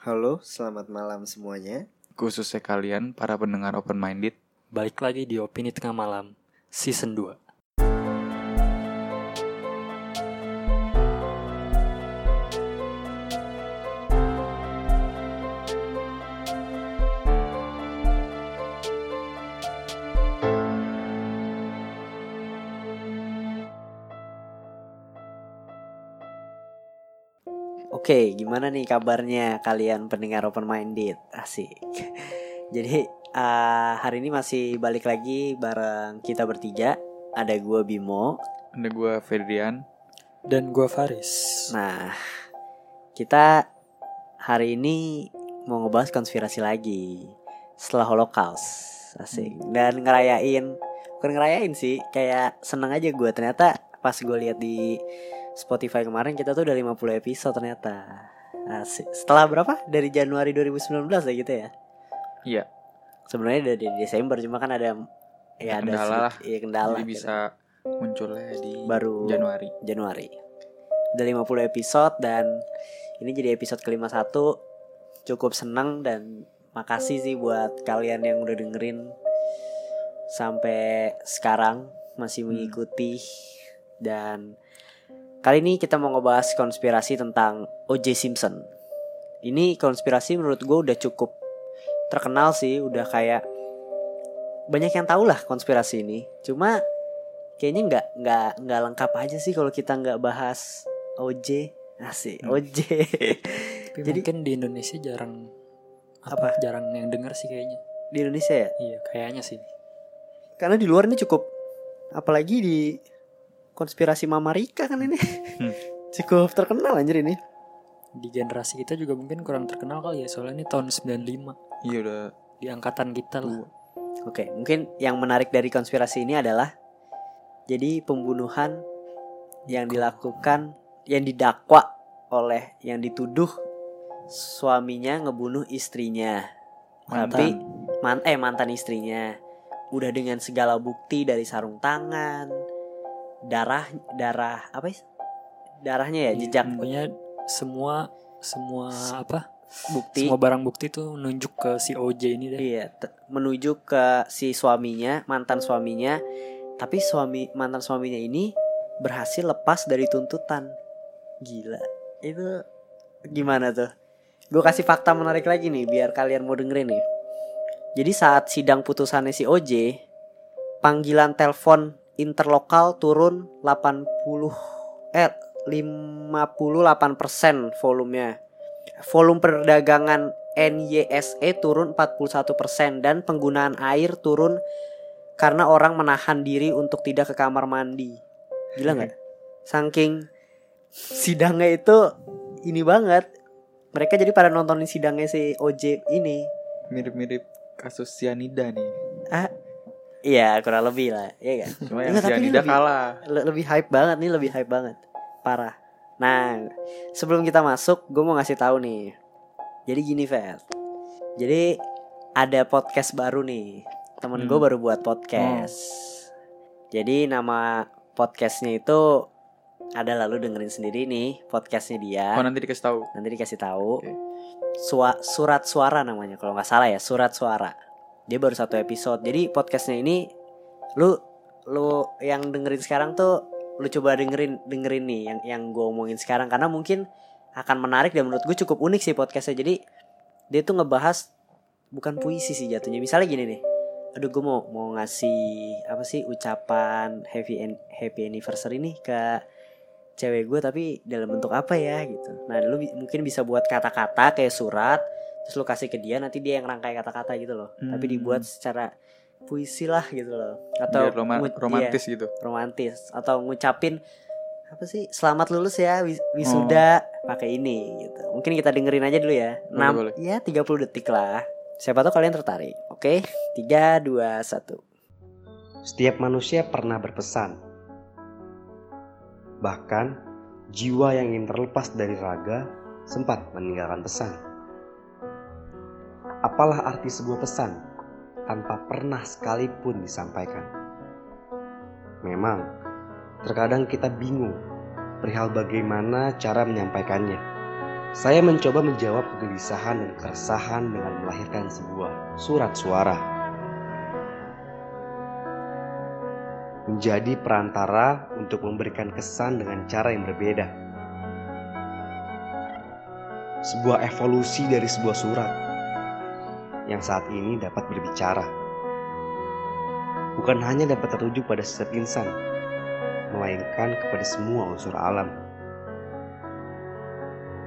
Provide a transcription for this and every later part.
Halo, selamat malam semuanya. Khususnya kalian, para pendengar open minded. Balik lagi di Opini Tengah Malam, Season 2. Oke, gimana nih kabarnya kalian pendengar open minded? Asik. Jadi uh, hari ini masih balik lagi bareng kita bertiga. Ada gue Bimo. Ada gue Ferdrian. Dan gue Faris. Nah, kita hari ini mau ngebahas konspirasi lagi setelah Holocaust. Asik. Dan ngerayain, bukan ngerayain sih, kayak seneng aja gue ternyata pas gue lihat di Spotify kemarin kita tuh udah 50 episode ternyata. Asik. Setelah berapa? Dari Januari 2019 ya gitu ya. Iya. Sebenarnya dari Desember cuma kan ada ya ada kendala lah. Iya kendala. Jadi gitu. bisa munculnya di Baru- Januari. Januari. Udah 50 episode dan ini jadi episode kelima satu cukup senang dan makasih sih buat kalian yang udah dengerin sampai sekarang masih Hmm. mengikuti dan kali ini kita mau ngebahas konspirasi tentang O.J. Simpson. Ini konspirasi menurut gue udah cukup terkenal sih, udah kayak banyak yang tahu lah konspirasi ini. Cuma kayaknya nggak nggak nggak lengkap aja sih kalau kita nggak bahas OJ asik Hmm. OJ Tapi Jadi- mungkin di Indonesia jarang Apa? Jarang yang denger sih kayaknya. di Indonesia ya Iya, kayaknya sih. karena di luar ini cukup apalagi di konspirasi Mama Rika kan ini. Hmm. cukup terkenal anjir ini. Di generasi kita juga mungkin kurang terkenal kali ya, soalnya ini tahun 95 Iya udah. Di angkatan kita lah. tua. oke mungkin yang menarik dari konspirasi ini adalah jadi pembunuhan yang dilakukan yang didakwa oleh yang dituduh suaminya ngebunuh istrinya. Tapi man eh mantan istrinya. Udah dengan segala bukti dari sarung tangan darah darah apa sih darahnya ya Iya, jejak. Pokoknya semua semua apa? bukti. Semua barang bukti tuh nunjuk ke si OJ ini deh. iya menuju ke si suaminya mantan suaminya. Tapi suami mantan suaminya ini berhasil lepas dari tuntutan. Gila. Itu gimana tuh? Gue kasih fakta menarik lagi nih biar kalian mau dengerin nih. Jadi saat sidang putusannya si OJ panggilan telepon interlokal turun 80 eh 58% volumenya volume perdagangan NYSE turun 41% dan penggunaan air turun karena orang menahan diri untuk tidak ke kamar mandi. Gila nggak? Saking sidangnya itu ini banget. Mereka jadi pada nontonin sidangnya si OJ ini. Mirip-mirip kasus cyanida nih. Iya kurang lebih lah, iya kan? Cuma yang Enggak, tapi ini lebih- kalah. Le- lebih hype banget nih, lebih hype banget. Parah. Nah, sebelum kita masuk, gue mau ngasih tahu nih. Jadi gini, Fer. Jadi ada podcast baru nih. Temen gue Hmm. baru buat podcast. Jadi nama podcastnya itu ada lalu dengerin sendiri nih podcastnya dia. Oh nanti dikasih tahu. Nanti dikasih tahu. Oke. Sua- surat suara namanya kalau nggak salah ya, surat suara. Dia baru satu episode. Jadi podcastnya ini lu lu yang dengerin sekarang tuh lu coba dengerin dengerin nih yang yang gue omongin sekarang karena mungkin akan menarik dan menurut gue cukup unik sih podcastnya. Jadi dia tuh ngebahas bukan puisi sih jatuhnya. Misalnya gini nih. Aduh gue mau mau ngasih apa sih ucapan happy an- happy anniversary nih ke cewek gue tapi dalam bentuk apa ya gitu. Nah lu bi- mungkin bisa buat kata-kata kayak surat terus lu kasih ke dia nanti dia yang rangkai kata-kata gitu loh. Tapi Hmm. dibuat secara puisi lah gitu loh. Atau Biar roma- romantis iya, gitu. romantis atau ngucapin apa sih selamat lulus ya wis- wisuda pakai ini gitu. Mungkin kita dengerin aja dulu ya. Enam ya 30 detik lah. Siapa tahu kalian tertarik. Oke, 3 2 1. Setiap manusia pernah berpesan. Bahkan, jiwa yang ingin terlepas dari raga sempat meninggalkan pesan. Apalah arti sebuah pesan tanpa pernah sekalipun disampaikan? Memang, terkadang kita bingung perihal bagaimana cara menyampaikannya. Saya mencoba menjawab kegelisahan dan keresahan dengan melahirkan sebuah surat suara. Menjadi perantara untuk memberikan kesan dengan cara yang berbeda. Sebuah evolusi dari sebuah surat yang saat ini dapat berbicara. Bukan hanya dapat tertuju pada setiap insan, melainkan kepada semua unsur alam.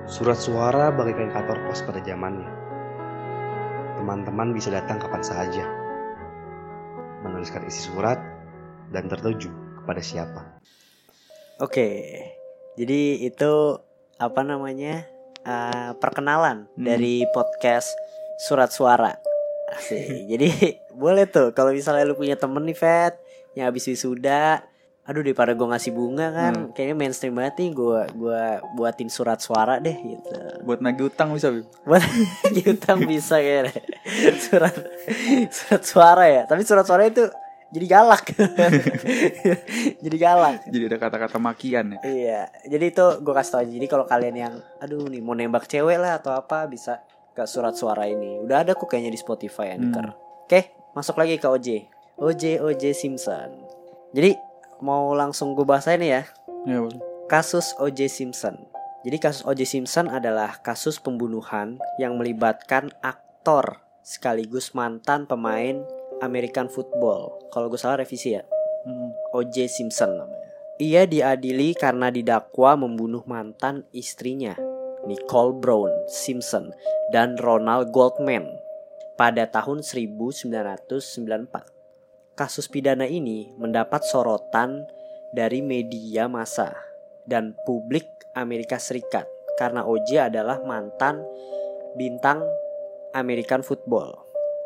Surat suara bagaikan kantor pos pada zamannya. Teman-teman bisa datang kapan saja, menuliskan isi surat, dan tertuju kepada siapa. Oke, jadi itu apa namanya eh, perkenalan Hmm. dari podcast Surat Suara. Asik. jadi boleh tuh kalau misalnya lu punya temen nih Fet yang habis wisuda, aduh daripada gue ngasih bunga kan, Hmm. kayaknya mainstream banget nih gue gua buatin surat suara deh gitu. Buat nagih utang bisa. Buat utang bisa kayaknya surat surat suara ya, tapi surat suara itu jadi galak, jadi galak. Jadi ada kata-kata makian ya. Iya, jadi itu gue kasih tau aja. Jadi kalau kalian yang, aduh nih mau nembak cewek lah atau apa bisa ke surat suara ini. Udah ada kok kayaknya di Spotify Anchor. Oke, masuk lagi ke OJ. OJ OJ Simpson. Jadi mau langsung gue bahas ini ya. Ya, boleh. Kasus OJ Simpson. Jadi kasus OJ Simpson adalah kasus pembunuhan yang melibatkan aktor sekaligus mantan pemain American football. Kalau gue salah revisi ya. Hmm. O.J. Simpson namanya. Ia diadili karena didakwa membunuh mantan istrinya, Nicole Brown Simpson dan Ronald Goldman pada tahun 1994. Kasus pidana ini mendapat sorotan dari media massa dan publik Amerika Serikat karena O.J. adalah mantan bintang American football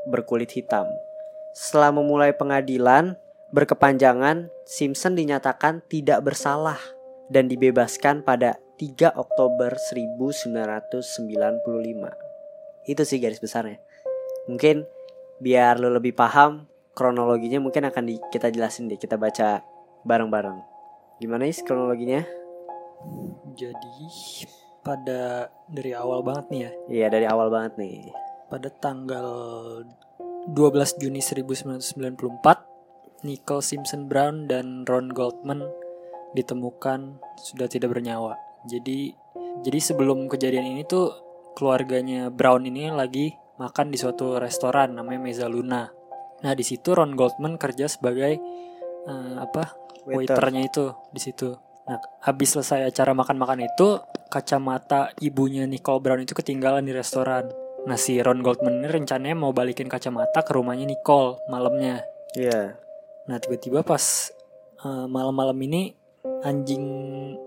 berkulit hitam. Setelah memulai pengadilan, berkepanjangan, Simpson dinyatakan tidak bersalah dan dibebaskan pada 3 Oktober 1995. Itu sih garis besarnya. Mungkin biar lo lebih paham kronologinya mungkin akan di- kita jelasin deh, kita baca bareng-bareng. Gimana sih kronologinya? Jadi pada dari awal banget nih ya, Iya dari awal banget nih. pada tanggal 12 Juni 1994, Nicole Simpson Brown dan Ron Goldman ditemukan sudah tidak bernyawa. Jadi jadi sebelum kejadian ini tuh keluarganya Brown ini lagi makan di suatu restoran namanya Meza Luna. Nah, di situ Ron Goldman kerja sebagai eh, apa? Waiter. waiternya itu di situ. Nah, habis selesai acara makan-makan itu, kacamata ibunya Nicole Brown itu ketinggalan di restoran. Nah, si Ron Goldman ini rencananya mau balikin kacamata ke rumahnya Nicole malamnya. Iya. Nah, tiba-tiba pas eh, malam-malam ini anjing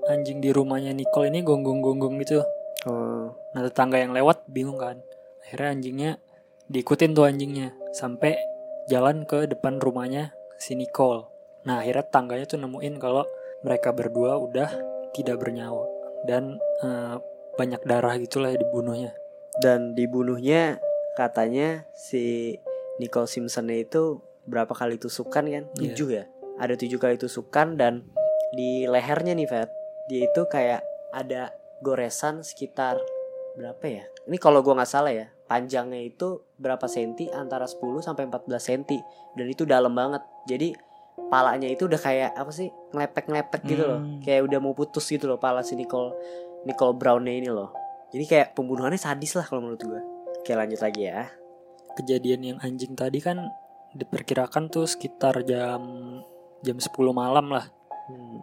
anjing di rumahnya Nicole ini gonggong-gonggong gitu. Oh. Nah, tetangga yang lewat bingung kan. Akhirnya anjingnya diikutin tuh anjingnya sampai jalan ke depan rumahnya si Nicole. Nah, akhirnya tetangganya tuh nemuin kalau mereka berdua udah tidak bernyawa dan eh, banyak darah gitulah dibunuhnya. Dan dibunuhnya katanya si Nicole Simpson itu berapa kali tusukan kan? Iya. Tujuh ya. Ada tujuh kali tusukan dan di lehernya nih Fat, dia itu kayak ada goresan sekitar berapa ya? Ini kalau gua nggak salah ya, panjangnya itu berapa senti antara 10 sampai 14 senti dan itu dalam banget. Jadi palanya itu udah kayak apa sih ngelepek-ngelepek gitu loh, Hmm. kayak udah mau putus gitu loh pala si Nicole Nicole Brownnya ini loh. Jadi kayak pembunuhannya sadis lah kalau menurut gua. Oke lanjut lagi ya. Kejadian yang anjing tadi kan diperkirakan tuh sekitar jam jam 10 malam lah.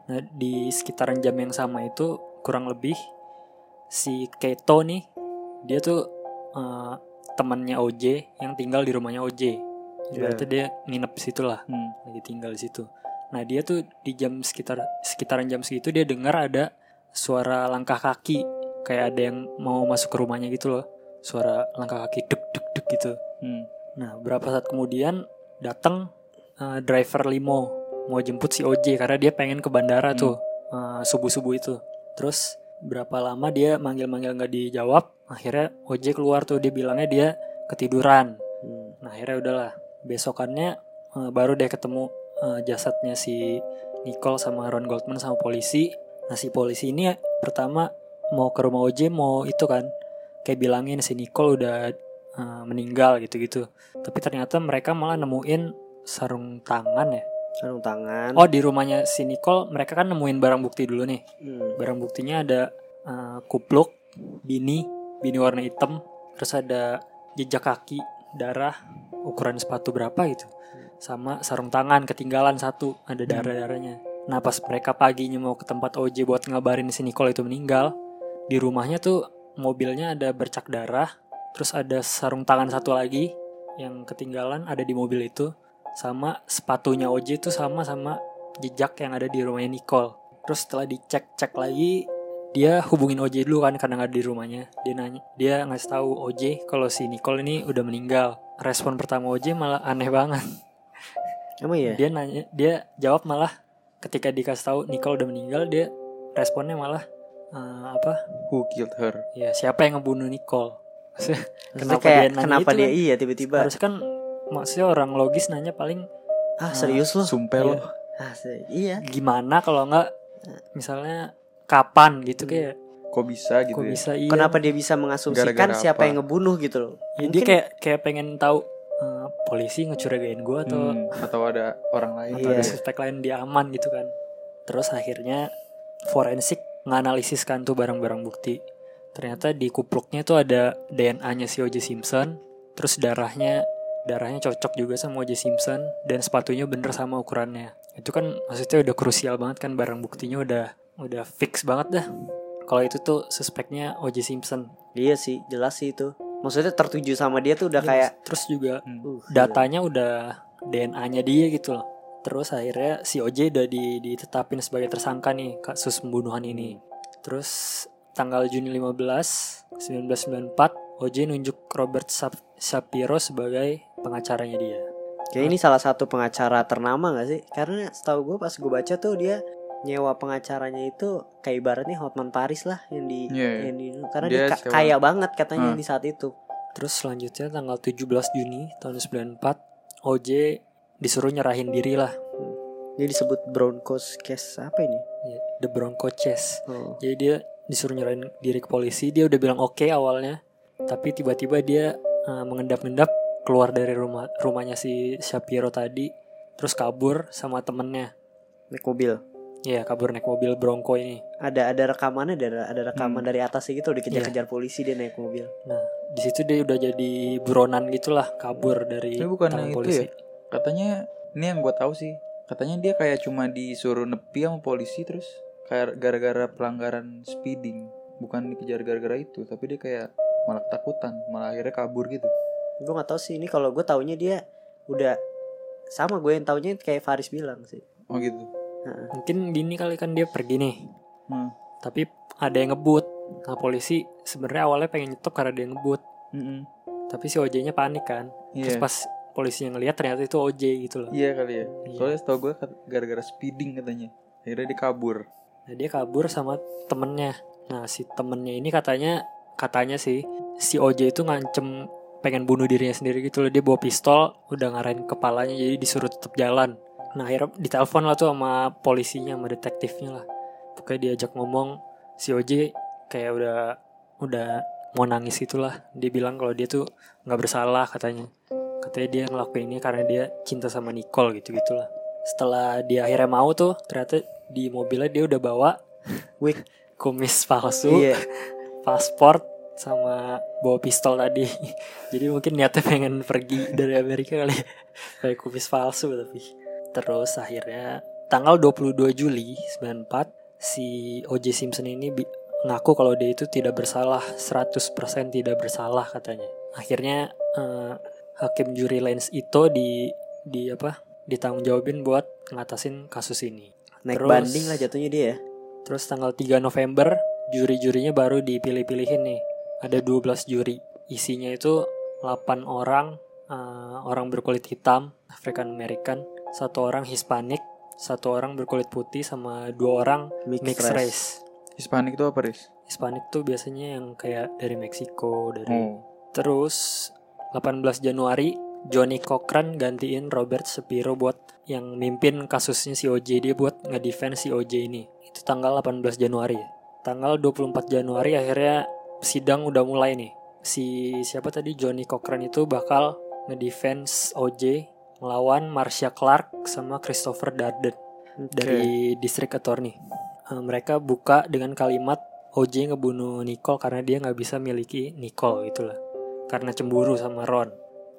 Nah, di sekitaran jam yang sama itu kurang lebih si Keto nih dia tuh eh, temannya OJ yang tinggal di rumahnya OJ. Berarti dia nginep di situ lah, Hmm. lagi tinggal di situ. Nah, dia tuh di jam sekitar sekitaran jam segitu dia dengar ada suara langkah kaki kayak ada yang mau masuk ke rumahnya gitu loh. Suara langkah kaki duk duk duk gitu. Hmm. Nah, berapa saat kemudian datang eh, driver limo mau jemput si OJ karena dia pengen ke bandara Hmm. tuh eh, subuh-subuh itu. Terus berapa lama dia manggil-manggil nggak dijawab, akhirnya OJ keluar tuh dia bilangnya dia ketiduran. Hmm. Nah, akhirnya udahlah. Besokannya eh, baru deh ketemu eh, jasadnya si Nicole sama Ron Goldman sama polisi. Nah, si polisi ini pertama mau ke rumah OJ mau itu kan kayak bilangin si Nicole udah uh, meninggal gitu-gitu. Tapi ternyata mereka malah nemuin sarung tangan ya. Sarung tangan Oh di rumahnya si Nicole mereka kan nemuin barang bukti dulu nih. Hmm. Barang buktinya ada uh, kupluk, bini, bini warna hitam, terus ada jejak kaki, darah, ukuran sepatu berapa gitu. Sama sarung tangan ketinggalan satu, ada darah-darahnya. Nah pas mereka paginya mau ke tempat OJ buat ngabarin si Nicole itu meninggal, di rumahnya tuh mobilnya ada bercak darah, terus ada sarung tangan satu lagi yang ketinggalan ada di mobil itu, sama sepatunya OJ itu sama sama jejak yang ada di rumahnya Nicole. Terus setelah dicek-cek lagi, dia hubungin OJ dulu kan karena nggak ada di rumahnya. Dia nanya, dia ngasih tahu OJ kalau si Nicole ini udah meninggal. Respon pertama OJ malah aneh banget. emang iya Dia nanya, dia jawab malah ketika dikasih tahu Nicole udah meninggal, dia responnya malah eh, apa? Who killed her? Ya siapa yang ngebunuh Nicole? Maksudnya kenapa kayak dia nanya kenapa itu dia kan? iya tiba-tiba Harusnya kan maksudnya orang logis nanya paling ah serius loh Sumpah Iya. lo. ah iya gimana kalau nggak misalnya kapan gitu kayak Kok bisa gitu kok ya? bisa iya. kenapa dia bisa mengasumsikan Gara-gara siapa apa? yang ngebunuh gitu loh Ya, dia Mungkin- kayak kayak pengen tahu eh, polisi ngecurigain gue atau Hmm, atau ada orang lain atau Iya. ada suspek lain dia aman gitu kan terus akhirnya forensik menganalisiskan tuh barang-barang bukti ternyata di kupluknya tuh ada DNA-nya si O.J. Simpson terus darahnya darahnya cocok juga sama O.J. Simpson dan sepatunya bener sama ukurannya itu kan maksudnya udah krusial banget kan barang buktinya udah udah fix banget dah kalau itu tuh suspeknya O.J. Simpson iya sih jelas sih itu maksudnya tertuju sama dia tuh udah Ya, kayak terus juga Hmm. uh, datanya udah DNA-nya dia gitu loh. Terus akhirnya si OJ udah di, ditetapin sebagai tersangka nih kasus pembunuhan ini. Terus tanggal Juni 15 1994 OJ nunjuk Robert Shapiro sebagai pengacaranya dia. Kayak ini salah satu pengacara ternama gak sih? Karena setahu gue pas gue baca tuh dia nyewa pengacaranya itu kayak ibaratnya Hotman Paris lah yang di, Iya, iya. yang di karena Dia dia, ka- sewa. kaya banget katanya Hmm. di saat itu. Terus selanjutnya tanggal 17 Juni tahun 94 OJ disuruh nyerahin diri lah. Dia disebut Broncos case apa ini? Ya, The Bronco Chase. Oh. Jadi dia disuruh nyerahin diri ke polisi. Dia udah bilang oke awalnya, tapi tiba-tiba dia eh, mengendap-endap keluar dari rumah rumahnya si Shapiro tadi, terus kabur sama temennya. Naik mobil. Iya kabur naik mobil Bronco ini. Ada ada rekamannya ada ada rekaman Hmm. dari atas gitu dikejar-kejar polisi dia naik mobil. Nah di situ dia udah jadi buronan gitulah kabur dari Tapi bukan tangan itu polisi. ya? Katanya ini yang gue tahu sih. Katanya dia kayak cuma disuruh nepi sama polisi terus kayak gara-gara pelanggaran speeding. Bukan dikejar gara-gara itu, tapi dia kayak malah ketakutan, malah akhirnya kabur gitu. Gue nggak tahu sih ini kalau gue taunya dia udah sama gue yang taunya kayak Faris bilang sih. Oh gitu. Mungkin gini kali kan dia pergi nih, Hmm. tapi ada yang ngebut. Nah polisi sebenarnya awalnya pengen nyetop karena dia ngebut, Mm-mm. tapi si OJ-nya panik kan. Terus Iya. pas polisi yang ngeliat ternyata itu OJ gitu loh. Iya kali ya. Iya. Soalnya setahu gue gara-gara speeding katanya. Akhirnya dia kabur. Nah, dia kabur sama temennya. Nah, si temennya ini katanya katanya sih si OJ itu ngancem pengen bunuh dirinya sendiri gitu loh. Dia bawa pistol, udah ngarahin kepalanya jadi disuruh tetap jalan. Nah, akhirnya ditelepon lah tuh sama polisinya, sama detektifnya lah. Pokoknya diajak ngomong si OJ kayak udah udah mau nangis itulah. Dia bilang kalau dia tuh nggak bersalah katanya. Katanya dia ngelakuin ini karena dia cinta sama Nicole gitu gitulah. Setelah dia akhirnya mau tuh, ternyata di mobilnya dia udah bawa Wih, kumis palsu, iya. paspor sama bawa pistol tadi. Jadi mungkin niatnya pengen pergi dari Amerika kali ya. Kayak kumis palsu tapi. Terus akhirnya tanggal 22 Juli 94 si O.J. Simpson ini ngaku kalau dia itu tidak bersalah, 100% tidak bersalah katanya. Akhirnya eh, hakim juri Lens itu di di apa? ditanggung jawabin buat ngatasin kasus ini. Naik Terus- banding lah jatuhnya dia ya. Terus tanggal 3 November juri-jurinya baru dipilih-pilihin nih. Ada 12 juri. Isinya itu 8 orang eh, orang berkulit hitam, African American, satu orang Hispanik, satu orang berkulit putih sama dua orang Mixed, mixed race. race. Hispanic itu apa, Riz? Hispanik tuh biasanya yang kayak dari Meksiko, dari Oh. Terus 18 Januari Johnny Cochran gantiin Robert Shapiro buat yang mimpin kasusnya si OJ dia buat ngedefense si OJ ini. Itu tanggal 18 Januari ya. tanggal 24 Januari akhirnya sidang udah mulai nih. Si siapa tadi Johnny Cochran itu bakal ngedefense OJ melawan Marcia Clark sama Christopher Darden dari District Attorney. Eh, mereka buka dengan kalimat OJ ngebunuh Nicole karena dia nggak bisa miliki Nicole itulah. Karena cemburu sama Ron.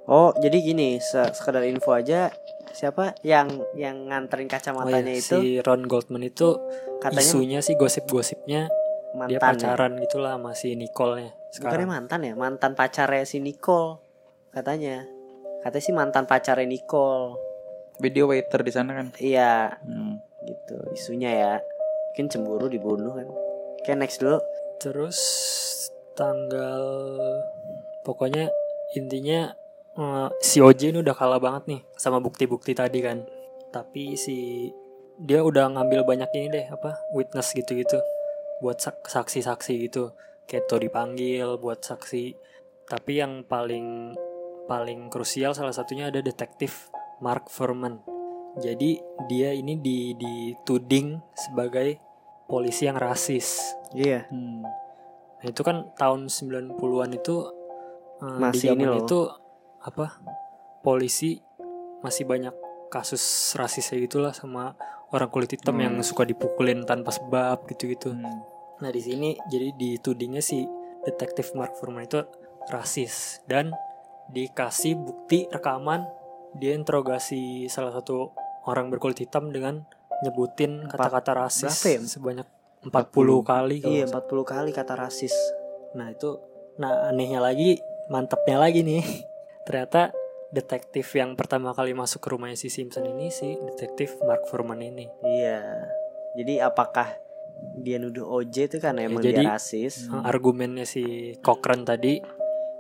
Oh, jadi gini, se- sekedar info aja siapa yang yang nganterin Oh kacamatanya iya, itu si Ron Goldman itu katanya isunya sih gosip-gosipnya mantan. dia ya? pacaran gitulah sama si Nicole-nya Bukannya sekarang. mantan ya? Mantan pacarnya si Nicole katanya. Katanya sih mantan pacarnya Nicole. Video waiter di sana kan. Iya, Hmm. gitu isunya ya. Mungkin cemburu dibunuh kan. Oke, next dulu. Terus tanggal pokoknya intinya eh, si OJ ini udah kalah banget nih sama bukti-bukti tadi kan. Tapi si dia udah ngambil banyak ini deh apa witness gitu-gitu buat sak- saksi-saksi gitu. Keto dipanggil buat saksi. Tapi yang paling paling krusial salah satunya ada detektif Mark Furman. Jadi dia ini di dituding sebagai polisi yang rasis. Iya. Hmm. Nah, itu kan tahun 90-an itu eh, di Masih zaman loh. itu apa? Polisi masih banyak kasus rasisnya gitulah sama orang kulit hitam Hmm. yang suka dipukulin tanpa sebab gitu-gitu. Hmm. Nah, di sini jadi ditudingnya si detektif Mark Furman itu rasis dan dikasih bukti rekaman dia interogasi salah satu orang berkulit hitam dengan nyebutin kata-kata rasis berapa ya? sebanyak 40 kali kalau Iya, nggak 40 kali kata rasis. Nah itu, nah anehnya lagi, mantapnya lagi nih. Ternyata detektif yang pertama kali masuk ke rumahnya si Simpson ini si detektif Mark Furman ini. Iya. Jadi apakah dia nuduh OJ itu karena emang jadi- dia rasis? Hmm. Argumennya si Cochran tadi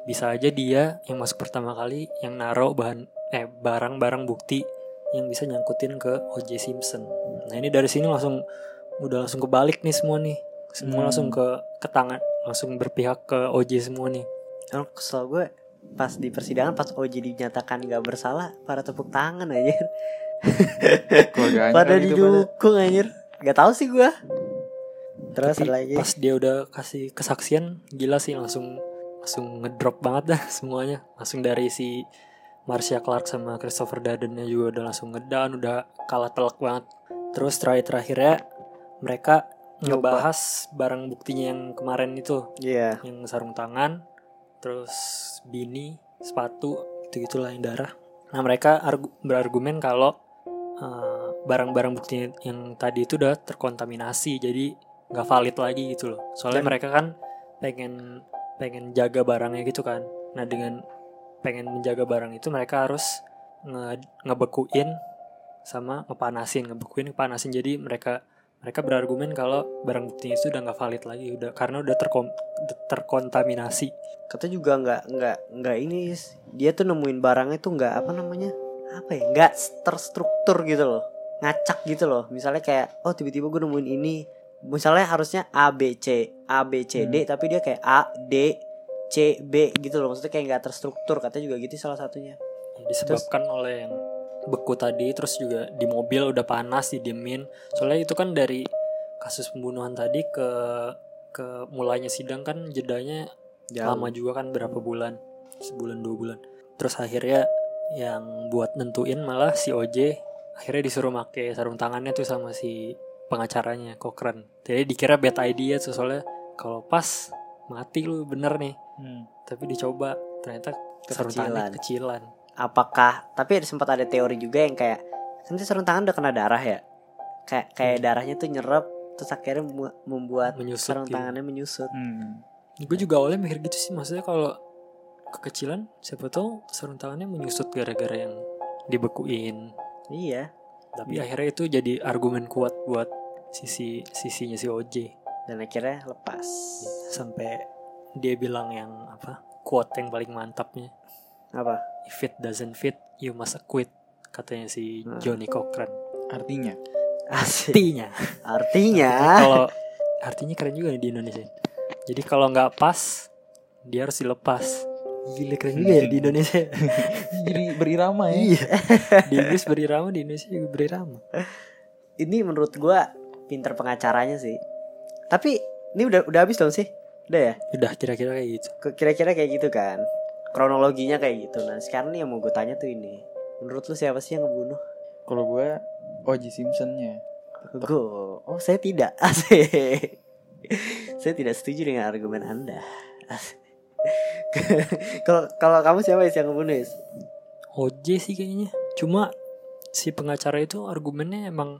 bisa aja dia yang masuk pertama kali yang naruh bahan eh barang-barang bukti yang bisa nyangkutin ke OJ Simpson. Nah ini dari sini langsung udah langsung kebalik nih semua nih. Semua Hmm. langsung ke ke tangan, langsung berpihak ke OJ semua nih. Kalau kesel gue pas di persidangan pas OJ dinyatakan gak bersalah pada tepuk tangan aja Keluarganya pada kali itu pada. didukung anjir. Gak tahu sih gue terus Tapi ada lagi. pas dia udah kasih kesaksian gila sih langsung langsung ngedrop banget dah semuanya. Langsung dari si Marcia Clark sama Christopher Dardennya juga udah langsung ngedown udah kalah telak banget. Terus terakhir terakhirnya mereka ngebahas barang buktinya yang kemarin itu. Iya. Yang sarung tangan terus bini sepatu gitu gitulah yang darah. Nah mereka argu- berargumen kalau eh, barang-barang bukti yang tadi itu udah terkontaminasi jadi nggak valid lagi gitu loh. Soalnya Dan- mereka kan pengen pengen jaga barangnya gitu kan. Nah dengan pengen menjaga barang itu mereka harus nge ngebekuin sama ngepanasin ngebekuin ngepanasin. Jadi mereka mereka berargumen kalau barang bukti itu udah nggak valid lagi udah karena udah terkom- terkontaminasi. Kata juga nggak nggak nggak ini dia tuh nemuin barangnya tuh nggak apa namanya apa ya nggak terstruktur gitu loh. Ngacak gitu loh. Misalnya kayak oh tiba-tiba gue nemuin ini. Misalnya harusnya A B C A B C D tapi dia kayak A D C B gitu loh. Maksudnya kayak nggak terstruktur. Katanya juga gitu salah satunya. Ya, disebabkan oleh yang beku tadi terus juga di mobil udah panas didiemin. Soalnya itu kan dari kasus pembunuhan tadi ke ke mulainya sidang kan jedanya lama juga kan berapa bulan? Sebulan dua bulan. Terus akhirnya yang buat nentuin malah si OJ akhirnya disuruh make sarung tangannya tuh sama si pengacaranya Cochran. Jadi dikira bad idea tuh soalnya kalau pas mati lu bener nih. Hmm. tapi dicoba ternyata sarung tangannya kecilan apakah tapi ada sempat ada teori juga yang kayak nanti sarung tangan udah kena darah ya? Kayak kayak darahnya tuh nyerap terus akhirnya membuat menyusut sarung gitu. tangannya menyusut. Hmm. gue juga awalnya mikir gitu sih maksudnya kalau kekecilan siapa tahu sarung tangannya menyusut gara-gara yang dibekuin. Iya. Tapi akhirnya itu jadi argumen kuat buat sisi sisinya si OJ dan akhirnya lepas. Sampai dia bilang yang apa quote yang paling mantapnya. Apa if it doesn't fit you must acquit katanya si Hmm. Johnny Cochran Artinya artinya artinya kalau artinya keren juga nih di Indonesia jadi kalau nggak pas dia harus dilepas gila keren juga ya di Indonesia jadi berirama ya. Iya. di Inggris berirama, di Indonesia juga berirama. ini menurut gua pinter pengacaranya sih tapi Ini udah udah habis dong sih? Udah ya? Udah kira-kira kayak gitu. Kira-kira kayak gitu kan? Kronologinya kayak gitu. Nah sekarang nih yang mau gue tanya tuh ini. Menurut lu siapa sih yang ngebunuh? Kalau gue O.J. Simpsonnya. Gue. Oh saya tidak. Asik. saya tidak setuju dengan argumen anda. Kalau kalau kamu siapa sih yang ngebunuh? Is? OJ sih kayaknya. Cuma si pengacara itu argumennya emang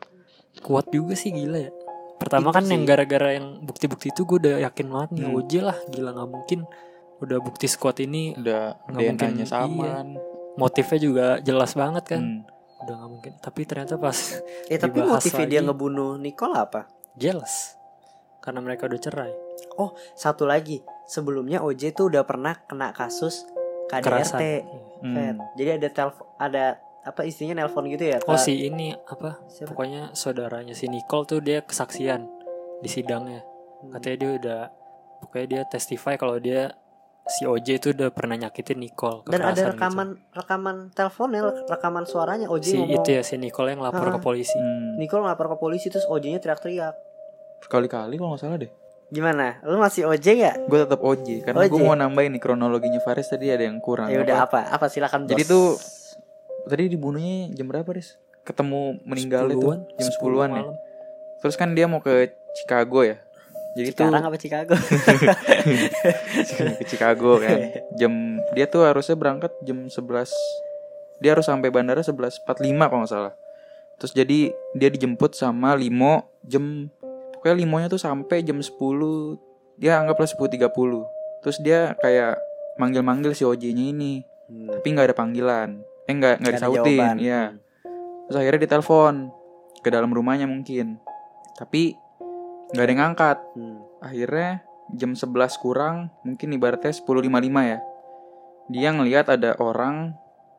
kuat juga sih gila ya. Pertama Itu kan yang sih. gara-gara yang bukti-bukti itu gue udah yakin banget nih Hmm. OJ lah gila nggak mungkin. Udah bukti squad ini Udah Nggak mungkin, DNA-nya sama. motifnya juga jelas banget kan. Hmm. Udah nggak mungkin. Tapi ternyata pas Eh tapi motifnya dia ngebunuh Nicole apa? jelas karena mereka udah cerai. Satu lagi, sebelumnya OJ tuh udah pernah kena kasus KDRT. Kerasan. Hmm. Jadi ada telepon ada apa istrinya nelpon gitu ya? Oh si ini apa? siapa? Pokoknya saudaranya si Nicole tuh dia kesaksian di sidangnya. Hmm. Katanya dia udah pokoknya dia testify kalau dia si OJ itu udah pernah nyakitin Nicole. Dan ada kekerasan gitu. rekaman rekaman teleponnya, rekaman suaranya OJ si ngomong. itu ya si Nicole yang lapor Ah. ke polisi. Hmm. Nicole ngelapor ke polisi terus OJ-nya teriak-teriak. Berkali-kali kalau nggak salah deh. Gimana? Lu masih OJ gak? Gue tetap OJ karena gue mau nambahin nih kronologinya Faris tadi ada yang kurang. Ya udah Apa? apa? Apa silakan Jadi bos. tuh tadi dibunuhnya jam berapa, Riz? Ketemu meninggal itu 10-an, jam 10 10-an ya. Terus kan dia mau ke Chicago ya. Jadi sekarang tuh apa Chicago? ke Chicago kan. Jam dia tuh harusnya berangkat jam 11. Dia harus sampai bandara 11.45 kalau nggak salah. Terus jadi dia dijemput sama Limo jam pokoknya Limonya tuh sampai jam 10 dia anggaplah 10.30. Terus dia kayak manggil-manggil si OJ-nya ini, Hmm. tapi nggak ada panggilan. Eh nggak nggak disautin, ya. Terus akhirnya ditelepon ke dalam rumahnya mungkin. Tapi nggak ada yang ngangkat. Hmm. Akhirnya jam 11 kurang, mungkin ibaratnya 10.55 ya. Dia ngelihat ada orang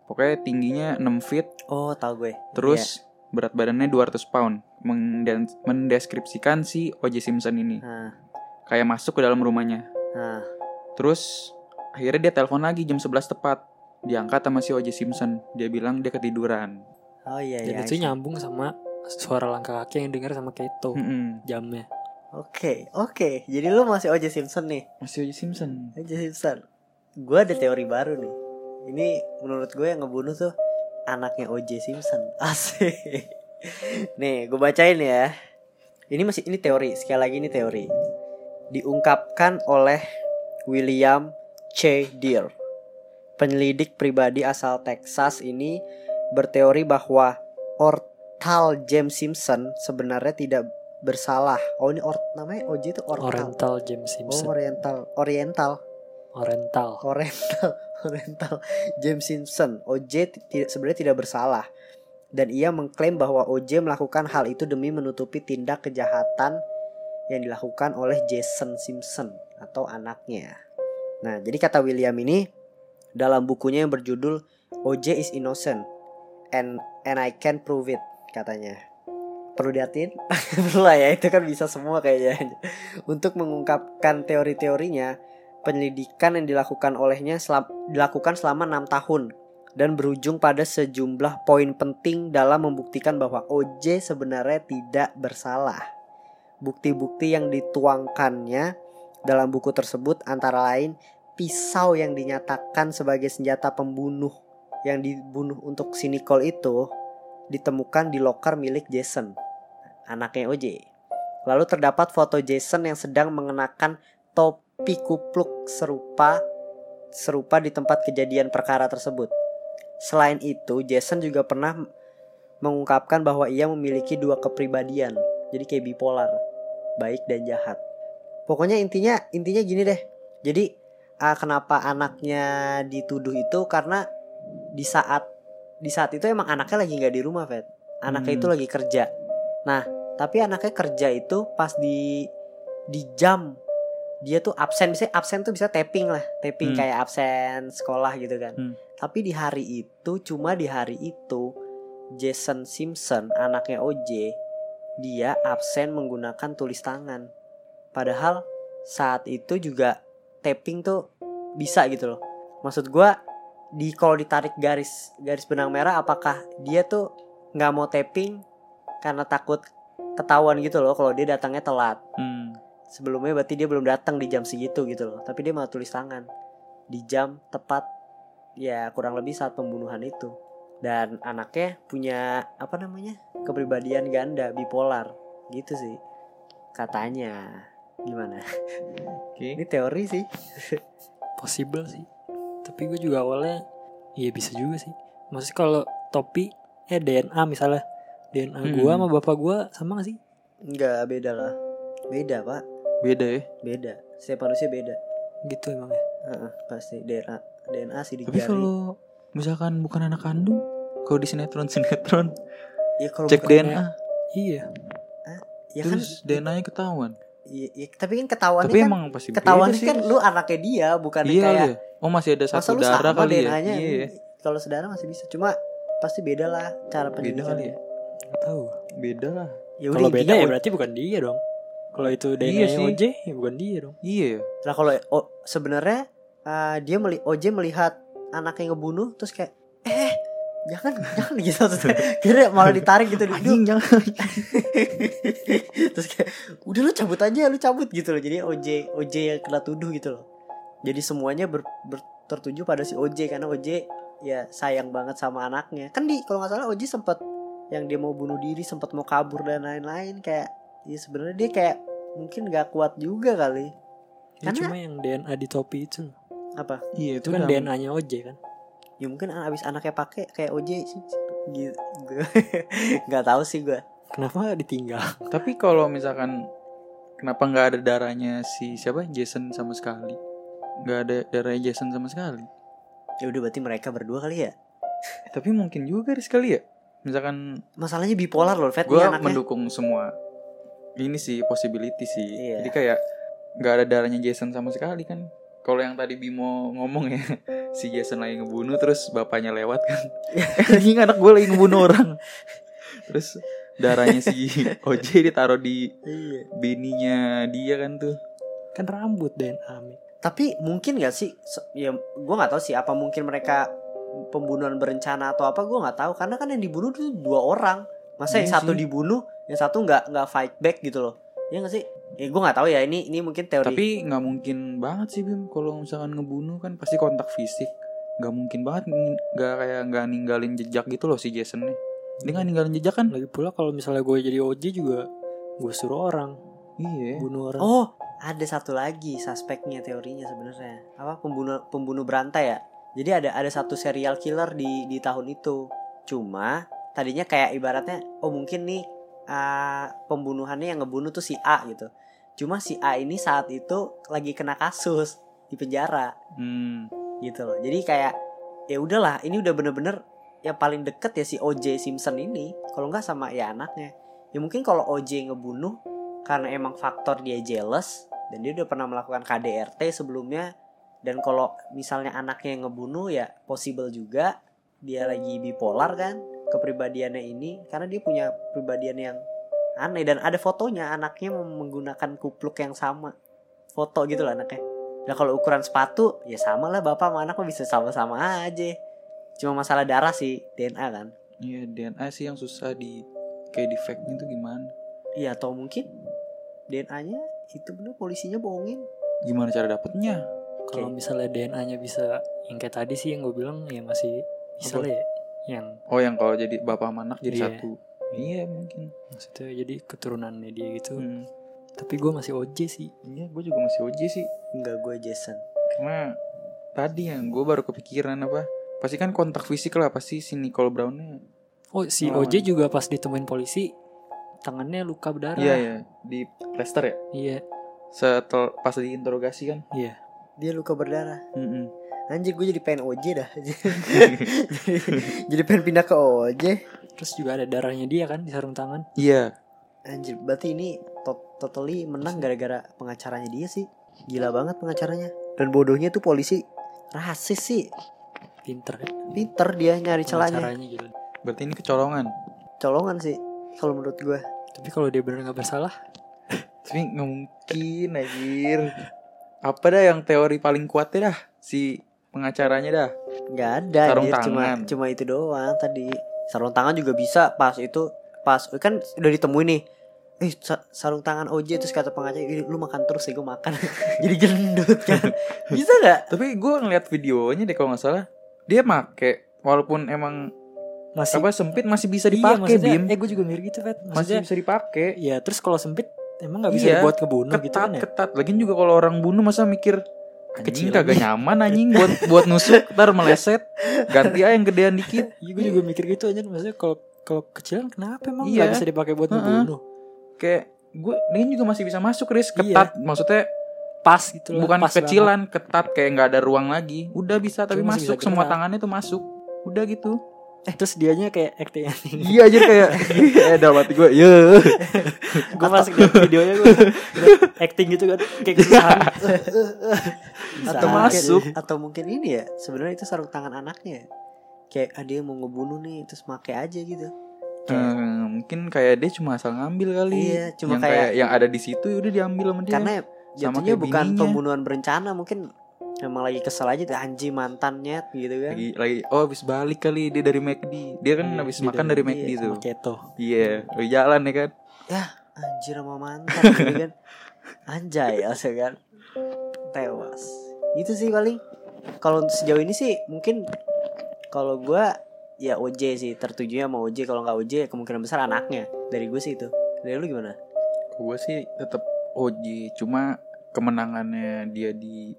pokoknya tingginya 6 feet, Oh, tahu gue. terus berat badannya 200 pound. Menden- mendeskripsikan si O.J. Simpson ini Nah, kayak masuk ke dalam rumahnya. nah. Terus akhirnya dia telepon lagi jam 11 tepat. Diangkat sama si O.J. Simpson. Dia bilang dia ketiduran. Oh iya iya. itu nyambung sama suara langkah kaki yang denger sama Keto Mm-mm. jamnya. Oke, oke. Jadi lu masih OJ Simpson nih. Masih O.J. Simpson. OJ Simpson. Gue ada teori baru nih. Ini menurut gue yang ngebunuh tuh anaknya OJ Simpson. Asik. Nih, gue bacain ya. Ini masih ini teori. Sekali lagi ini teori. Diungkapkan oleh William C. Deere. Penyelidik pribadi asal Texas ini berteori bahwa Ortal James Simpson sebenarnya tidak bersalah. Oh ini or namanya OJ itu Ortal. Oriental James Oh Simpson. Oriental, Oriental, Oriental. Oriental, Oriental. James Simpson, OJ ti- tidak sebenarnya tidak bersalah dan ia mengklaim bahwa OJ melakukan hal itu demi menutupi tindak kejahatan yang dilakukan oleh Jason Simpson atau anaknya. Nah, jadi kata William ini dalam bukunya yang berjudul OJ is innocent and and I can prove it katanya. Perlu diatin? Perlu lah ya, itu kan bisa semua kayaknya. Untuk mengungkapkan teori-teorinya, penyelidikan yang dilakukan olehnya selam- dilakukan selama enam tahun dan berujung pada sejumlah poin penting dalam membuktikan bahwa OJ sebenarnya tidak bersalah. Bukti-bukti yang dituangkannya dalam buku tersebut antara lain pisau yang dinyatakan sebagai senjata pembunuh yang dibunuh untuk si Nicole itu ditemukan di loker milik Jason, anaknya OJ. Lalu terdapat foto Jason yang sedang mengenakan topi kupluk serupa serupa di tempat kejadian perkara tersebut. Selain itu, Jason juga pernah mengungkapkan bahwa ia memiliki dua kepribadian. Jadi kayak bipolar, baik dan jahat. Pokoknya intinya intinya gini deh. Jadi ah, kenapa anaknya dituduh itu karena di saat di saat itu emang anaknya lagi nggak di rumah, Fed. Anaknya Hmm. itu lagi kerja. Nah, tapi anaknya kerja itu pas di di jam dia tuh absen. Bisa absen tuh bisa tapping lah. Tapping Hmm. kayak absen sekolah gitu kan. Hmm. tapi di hari itu cuma di hari itu Jason Simpson anaknya OJ dia absen menggunakan tulis tangan. Padahal saat itu juga tapping tuh bisa gitu loh. Maksud gua di kalau ditarik garis garis benang merah apakah dia tuh nggak mau tapping karena takut ketahuan gitu loh kalau dia datangnya telat. Hmm. sebelumnya berarti dia belum datang di jam segitu gitu loh. Tapi dia malah tulis tangan. Di jam tepat ya kurang lebih saat pembunuhan itu. Dan anaknya punya apa namanya kepribadian ganda bipolar. Gitu sih katanya. Gimana? Oke. ini teori sih. Possible sih. Tapi gue juga awalnya iya bisa juga sih. Maksudnya kalau topi eh DNA misalnya DNA gua Hmm. sama bapak gua sama gak sih? Nggak beda lah. Beda pak. Beda ya. beda. Setiap manusia beda. Gitu emang ya? Heeh, pasti. DNA DNA sih di Tapi jari kalau misalkan bukan anak kandung, kalau di sinetron sinetron ya kalau cek bukan- DNA, iya. Ya kan? Terus DNA-nya ketahuan. iya, iya, tapi kan ketahuan Tapi kan emang pasti ketahuan beda sih. kan lu anaknya dia bukan iya, kayak iya. Oh masih ada satu darah kali ya. Iya, kalau saudara masih bisa cuma pasti beda lah cara beda nggak tahu Beda lah. ya kalau udah beda ya berarti bukan dia dong kalau itu Iya DNA sih. OJ ya bukan dia dong Iya. ya. Nah kalau oh, sebenarnya uh, dia meli OJ melihat anaknya ngebunuh terus kayak eh jangan jangan gitu terus kira malah ditarik gitu Anjing jangan. terus kayak udah lu cabut aja lu cabut gitu loh jadi OJ OJ yang kena tuduh gitu loh jadi semuanya ber, ber- tertuju pada si OJ karena OJ ya sayang banget sama anaknya kan di kalau nggak salah OJ sempat yang dia mau bunuh diri sempat mau kabur dan lain-lain kayak ya sebenarnya dia kayak mungkin nggak kuat juga kali. Ya, Karena- cuma yang DNA di topi itu. Apa? Iya itu kan udah- DNA-nya OJ kan. Ya mungkin abis anaknya pakai kayak OJ sih. Gitu. Nggak tahu sih gue kenapa ditinggal? Tapi kalau misalkan kenapa nggak ada darahnya si siapa? Jason sama sekali? Nggak ada darahnya Jason sama sekali. ya udah berarti mereka berdua kali ya? Tapi mungkin juga sekali ya. Misalkan masalahnya bipolar loh Fat gue mendukung semua ini sih possibility sih. Iya. Jadi kayak nggak ada darahnya Jason sama sekali kan. Kalau yang tadi Bimo ngomong ya si Jason lagi ngebunuh terus bapaknya lewat kan. Anjing anak gue lagi ngebunuh orang. Terus darahnya si OJ ditaruh di iya. bininya dia kan tuh. kan rambut DNA Mi. tapi mungkin gak sih ya gue nggak tahu sih apa mungkin mereka pembunuhan berencana atau apa gue nggak tahu karena kan yang dibunuh tuh dua orang masa yang Iya satu sih. dibunuh yang satu nggak nggak fight back gitu loh ya nggak sih ya gue nggak tahu ya ini ini mungkin teori Tapi nggak mungkin banget sih Bim kalau misalkan ngebunuh kan pasti kontak fisik. Nggak mungkin banget nggak kayak nggak ninggalin jejak gitu loh si Jason nih. Dia nggak ninggalin jejak kan? lagi pula kalau misalnya gue jadi OJ juga gue suruh orang Iya. bunuh orang oh ada satu lagi suspeknya teorinya sebenarnya apa pembunuh pembunuh berantai ya jadi ada ada satu serial killer di di tahun itu. Cuma tadinya kayak ibaratnya oh mungkin nih ah, pembunuhannya yang ngebunuh tuh si A gitu. Cuma si A ini saat itu lagi kena kasus di penjara. Hmm. gitu loh. Jadi kayak ya udahlah ini udah bener-bener yang paling deket ya si OJ Simpson ini. Kalau nggak sama ya anaknya. Ya mungkin kalau OJ ngebunuh karena emang faktor dia jealous dan dia udah pernah melakukan KDRT sebelumnya dan kalau misalnya anaknya yang ngebunuh ya possible juga dia lagi bipolar kan kepribadiannya ini karena dia punya kepribadian yang aneh dan ada fotonya anaknya menggunakan kupluk yang sama foto gitu loh anaknya Nah kalau ukuran sepatu ya sama lah bapak sama anak bisa sama-sama aja. Cuma masalah darah sih DNA kan. Iya DNA sih yang susah di kayak defectnya tuh gimana? Iya atau mungkin DNA-nya itu bener polisinya bohongin. Gimana cara dapetnya? Kalau misalnya DNA-nya bisa yang kayak tadi sih yang gue bilang ya masih bisa lah ya yang Oh yang kalau jadi bapak sama anak jadi Iya. satu. Iya mungkin. maksudnya jadi keturunannya dia gitu Hmm. tapi gue masih OJ sih Iya gue juga masih OJ sih. Enggak gue Jason. Karena tadi yang gue baru kepikiran apa? Pasti kan kontak fisik lah pasti si Nicole Brownnya. oh si Oh. OJ juga pas ditemuin polisi tangannya luka berdarah Iya ya di plester ya. iya Setel pas diinterogasi kan. iya Dia luka berdarah. Mm-mm. Anjir gue jadi pengen OJ dah. jadi, jadi pengen pindah ke OJ. terus juga ada darahnya dia kan di sarung tangan Iya. Anjir berarti ini to- totally menang gara-gara pengacaranya dia sih. Gila banget pengacaranya. Dan bodohnya tuh polisi rasis sih. pinter ya Pinter dia nyari celahnya. caranya gitu Berarti ini kecolongan. Colongan sih kalau menurut gue. tapi kalau dia benar nggak bersalah Tapi nggak mungkin anjir. Apa dah yang teori paling kuatnya dah si pengacaranya dah. nggak ada Sarung anjir, cuma tangan. cuma itu doang tadi sarung tangan juga bisa pas itu pas kan udah ditemuin nih eh sa- sarung tangan OJ terus kata pengacara "Ih, lu makan terus ya gue makan jadi gendut kan bisa nggak Tapi gue ngeliat videonya deh kalau nggak salah, dia make walaupun emang Masih apa sempit masih bisa Iya, dipakai maksudnya, Bim. Eh gue juga mikir gitu, Fet. Masih bisa dipakai. ya terus kalau sempit emang nggak bisa Iya, dibuat kebunuh gitu ketat kan ya? ketat. Lagian juga kalau orang bunuh masa mikir anjing kagak nyaman anjing buat buat nusuk ntar meleset ganti aja yang gedean dikit Iya, gue juga mikir gitu aja. Maksudnya kalau kalau kecilan kenapa emang Iya. nggak bisa dipakai buat ngebunuh? kayak gue ini juga masih bisa masuk Riz Iya. ketat maksudnya Pas gitu loh. bukan pas kecilan ketat kayak nggak ada ruang lagi udah bisa tapi Cuma masuk bisa semua tangannya tuh masuk udah gitu banget. Eh, terus dianya kayak acting acting. iya aja kayak eh dalam hati gue ya gue pas liat videonya gue acting gitu kan kayak kesusahan. Bisa atau masuk. Atau mungkin ini ya sebenarnya itu sarung tangan anaknya. Kayak ada yang mau ngebunuh nih terus make aja gitu. Kayak- Eh, mungkin kayak dia cuma asal ngambil kali. Iya, cuma yang kayak- yang ada di situ udah diambil sama dia. Karena jatuhnya kayak bukan bininya. pembunuhan berencana mungkin emang lagi kesel aja tuh anjing mantannya gitu kan. Lagi lagi oh habis balik kali dia dari McD dia kan Iya, habis makan dari- dari McD tuh. keto. iya lagi jalan ya kan. Anjir sama mantan gitu kan. Anjay ya kan. Tewas. Itu sih paling. Kalau sejauh ini sih mungkin kalau gua ya OJ sih. Tertujunya sama OJ kalau nggak OJ kemungkinan besar anaknya. Dari gue sih itu. Dari lu gimana? Gue sih tetap OJ cuma kemenangannya dia di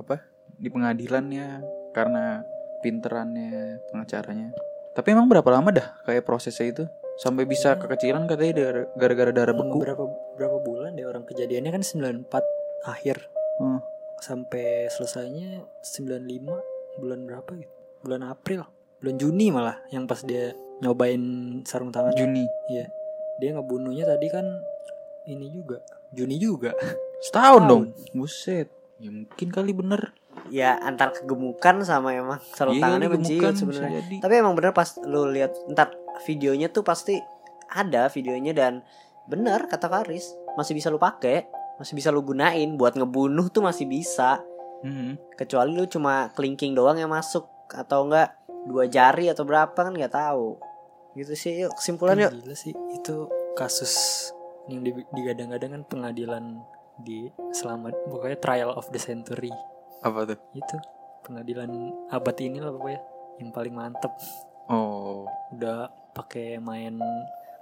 apa di pengadilannya karena pinterannya pengacaranya. Tapi emang berapa lama dah kayak prosesnya itu? Sampai bisa Iya. kekecilan katanya gara-gara darah beku. Berapa berapa bulan deh orang kejadiannya? Kan 94 akhir. Hmm. sampai selesainya 95 bulan berapa gitu? Bulan April bulan Juni malah yang pas dia nyobain sarung tangan. Juni. Dia ngebunuhnya tadi kan ini juga Juni juga. Setahun Setahun. dong buset ya mungkin kali bener. Ya antar kegemukan sama emang sarung Iya, tangannya menciut sebenarnya. tapi emang bener pas lu lihat ntar videonya tuh pasti ada videonya dan bener kata Karis masih bisa lu pakai masih bisa lu gunain. Buat ngebunuh tuh masih bisa. Mhm. kecuali lu cuma kelingking doang yang masuk atau enggak dua jari atau berapa kan nggak tahu. Gitu sih yuk kesimpulan yuk. gila sih. Itu kasus yang di- digadang-gadang kan pengadilan di selama pokoknya trial of the century. Apa tuh? Itu pengadilan abad ini lah pokoknya yang paling mantep. Oh. Udah pakai main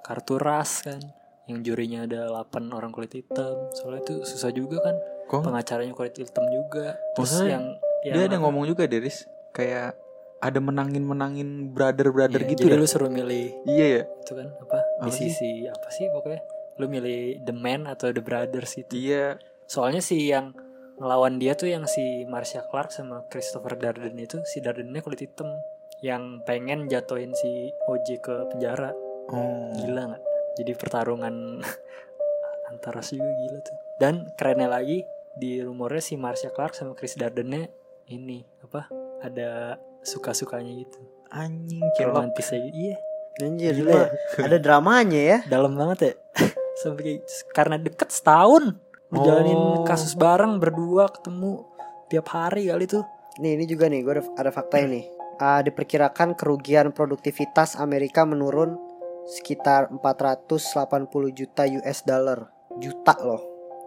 kartu ras kan yang jurinya ada 8 orang kulit hitam. Soalnya itu susah juga kan kok? pengacaranya kulit hitam juga. Terus Maksudnya yang, yang dia ada apa? ngomong juga Deris? Kayak ada menangin menangin brother brother Iya, gitu jadi dah. lu suruh milih. Iya ya? Itu kan apa, Apa di sih? sisi apa sih pokoknya lu milih the man atau the brothers itu iya. Soalnya si yang ngelawan dia tuh yang si Marsha Clark sama Christopher Darden itu si Dardennya kulit hitam yang pengen jatuhin si OJ ke penjara. Oh gila nggak? Jadi pertarungan antara juga gila tuh. Dan kerennya lagi di rumornya si Marsha Clark sama Chris Dardennya ini apa ada suka-sukanya gitu. Anjing cilok romantisnya gitu. Iya. Anjir Gila. ya. ada dramanya ya. Dalam banget ya sampai karena deket setahun ngejalanin Oh. kasus bareng berdua ketemu tiap hari kali tuh Nih ini juga nih gue ada, ada fakta ini. Ah, diperkirakan kerugian produktivitas Amerika menurun sekitar 480 juta US dollar. Juta loh.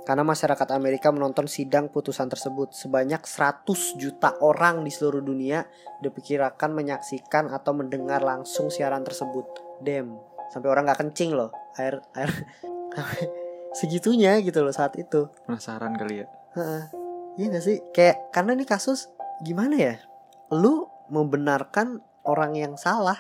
Karena masyarakat Amerika menonton sidang putusan tersebut. Sebanyak 100 juta orang di seluruh dunia diperkirakan menyaksikan atau mendengar langsung siaran tersebut. Damn. Sampai orang gak kencing loh. Air air segitunya gitu loh saat itu. penasaran kali ya Heeh. Iya gak sih? Kayak karena ini kasus gimana ya? Lu membenarkan orang yang salah.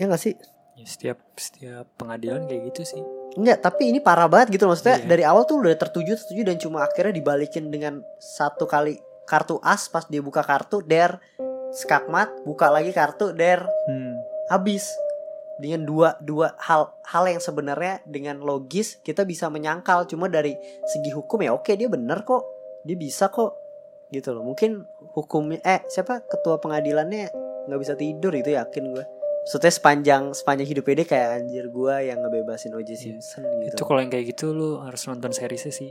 Ya gak sih? ya, setiap setiap pengadilan kayak gitu sih Enggak, tapi ini parah banget gitu loh. Maksudnya Iya. dari awal tuh udah tertuju tertuju dan cuma akhirnya dibalikin dengan satu kali kartu as pas dia buka kartu der skakmat buka lagi kartu der hmm. habis dengan dua dua hal hal yang sebenarnya dengan logis kita bisa menyangkal. Cuma dari segi hukum ya oke dia bener kok. Dia bisa kok. Gitu loh. Mungkin hukumnya eh siapa? Ketua pengadilannya nggak bisa tidur itu yakin gue Maksudnya sepanjang sepanjang hidupnya dia kayak anjir gue yang ngebebasin O.J. Simpson gitu. itu kalau yang kayak gitu lu harus nonton seriesnya sih.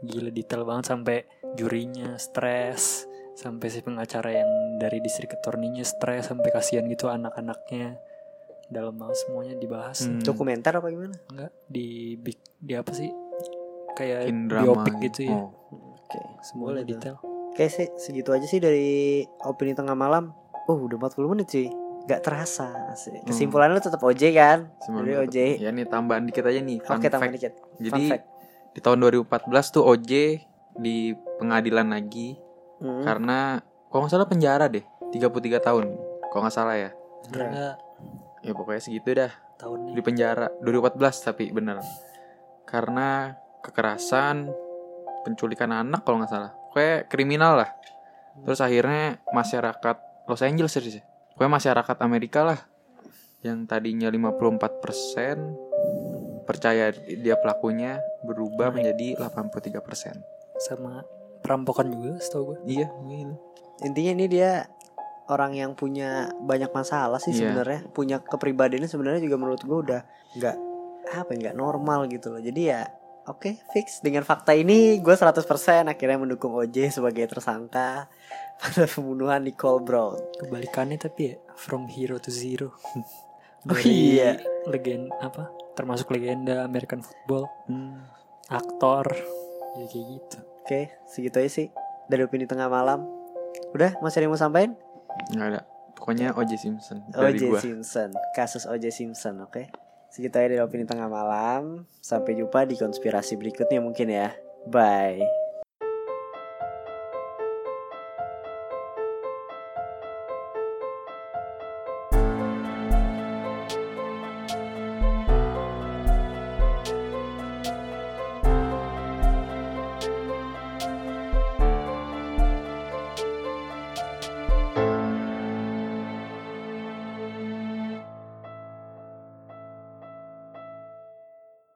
Gila detail banget sampai jurinya stres sampai si pengacara yang dari distrik attorney-nya stres sampai kasihan gitu anak-anaknya dalam hal semuanya dibahas Hmm. Dokumenter apa gimana? enggak di big di apa sih kayak Bikin drama biopik gitu ya Oh. Oke. semuanya boleh tuh. detail Oke sih segitu aja sih dari opini tengah malam. Oh udah 40 menit sih. Gak terasa sih. Kesimpulannya lu tetap OJ kan? Semua Dari dulu. OJ. Ya nih tambahan dikit aja nih. Oke tambah fact. dikit. Fun Jadi fact. di tahun 2014 tuh OJ di pengadilan lagi Hmm. karena kalau nggak salah penjara deh 33 tahun. Kalau nggak salah ya. bener nggak Ya pokoknya segitu dah tahunnya di penjara 2014 tapi bener. Karena kekerasan, penculikan anak kalau nggak salah. Kayak kriminal lah. Terus akhirnya masyarakat Los Angeles sih. Pokoknya masyarakat Amerika lah yang tadinya 54% percaya dia pelakunya berubah menjadi 83%. sama perampokan juga setahu gue Iya. Intinya ini dia orang yang punya banyak masalah sih Iya. sebenarnya. Punya kepribadiannya sebenarnya juga menurut gue udah nggak apa ya, nggak normal gitu loh. Jadi ya Oke, fix dengan fakta ini gue 100% akhirnya mendukung OJ sebagai tersangka pada pembunuhan Nicole Brown. kebalikannya tapi ya from hero to zero Oh iya. legend apa termasuk legenda American football Hmm. aktor ya kayak gitu Oke, segitu aja sih dari opini tengah malam. Udah, masih ada yang mau sampaikan? Nggak ada. Pokoknya OJ Simpson OJ. Simpson, kasus OJ Simpson, oke. Segitu aja dari opini tengah malam. Sampai jumpa di konspirasi berikutnya mungkin ya. Bye.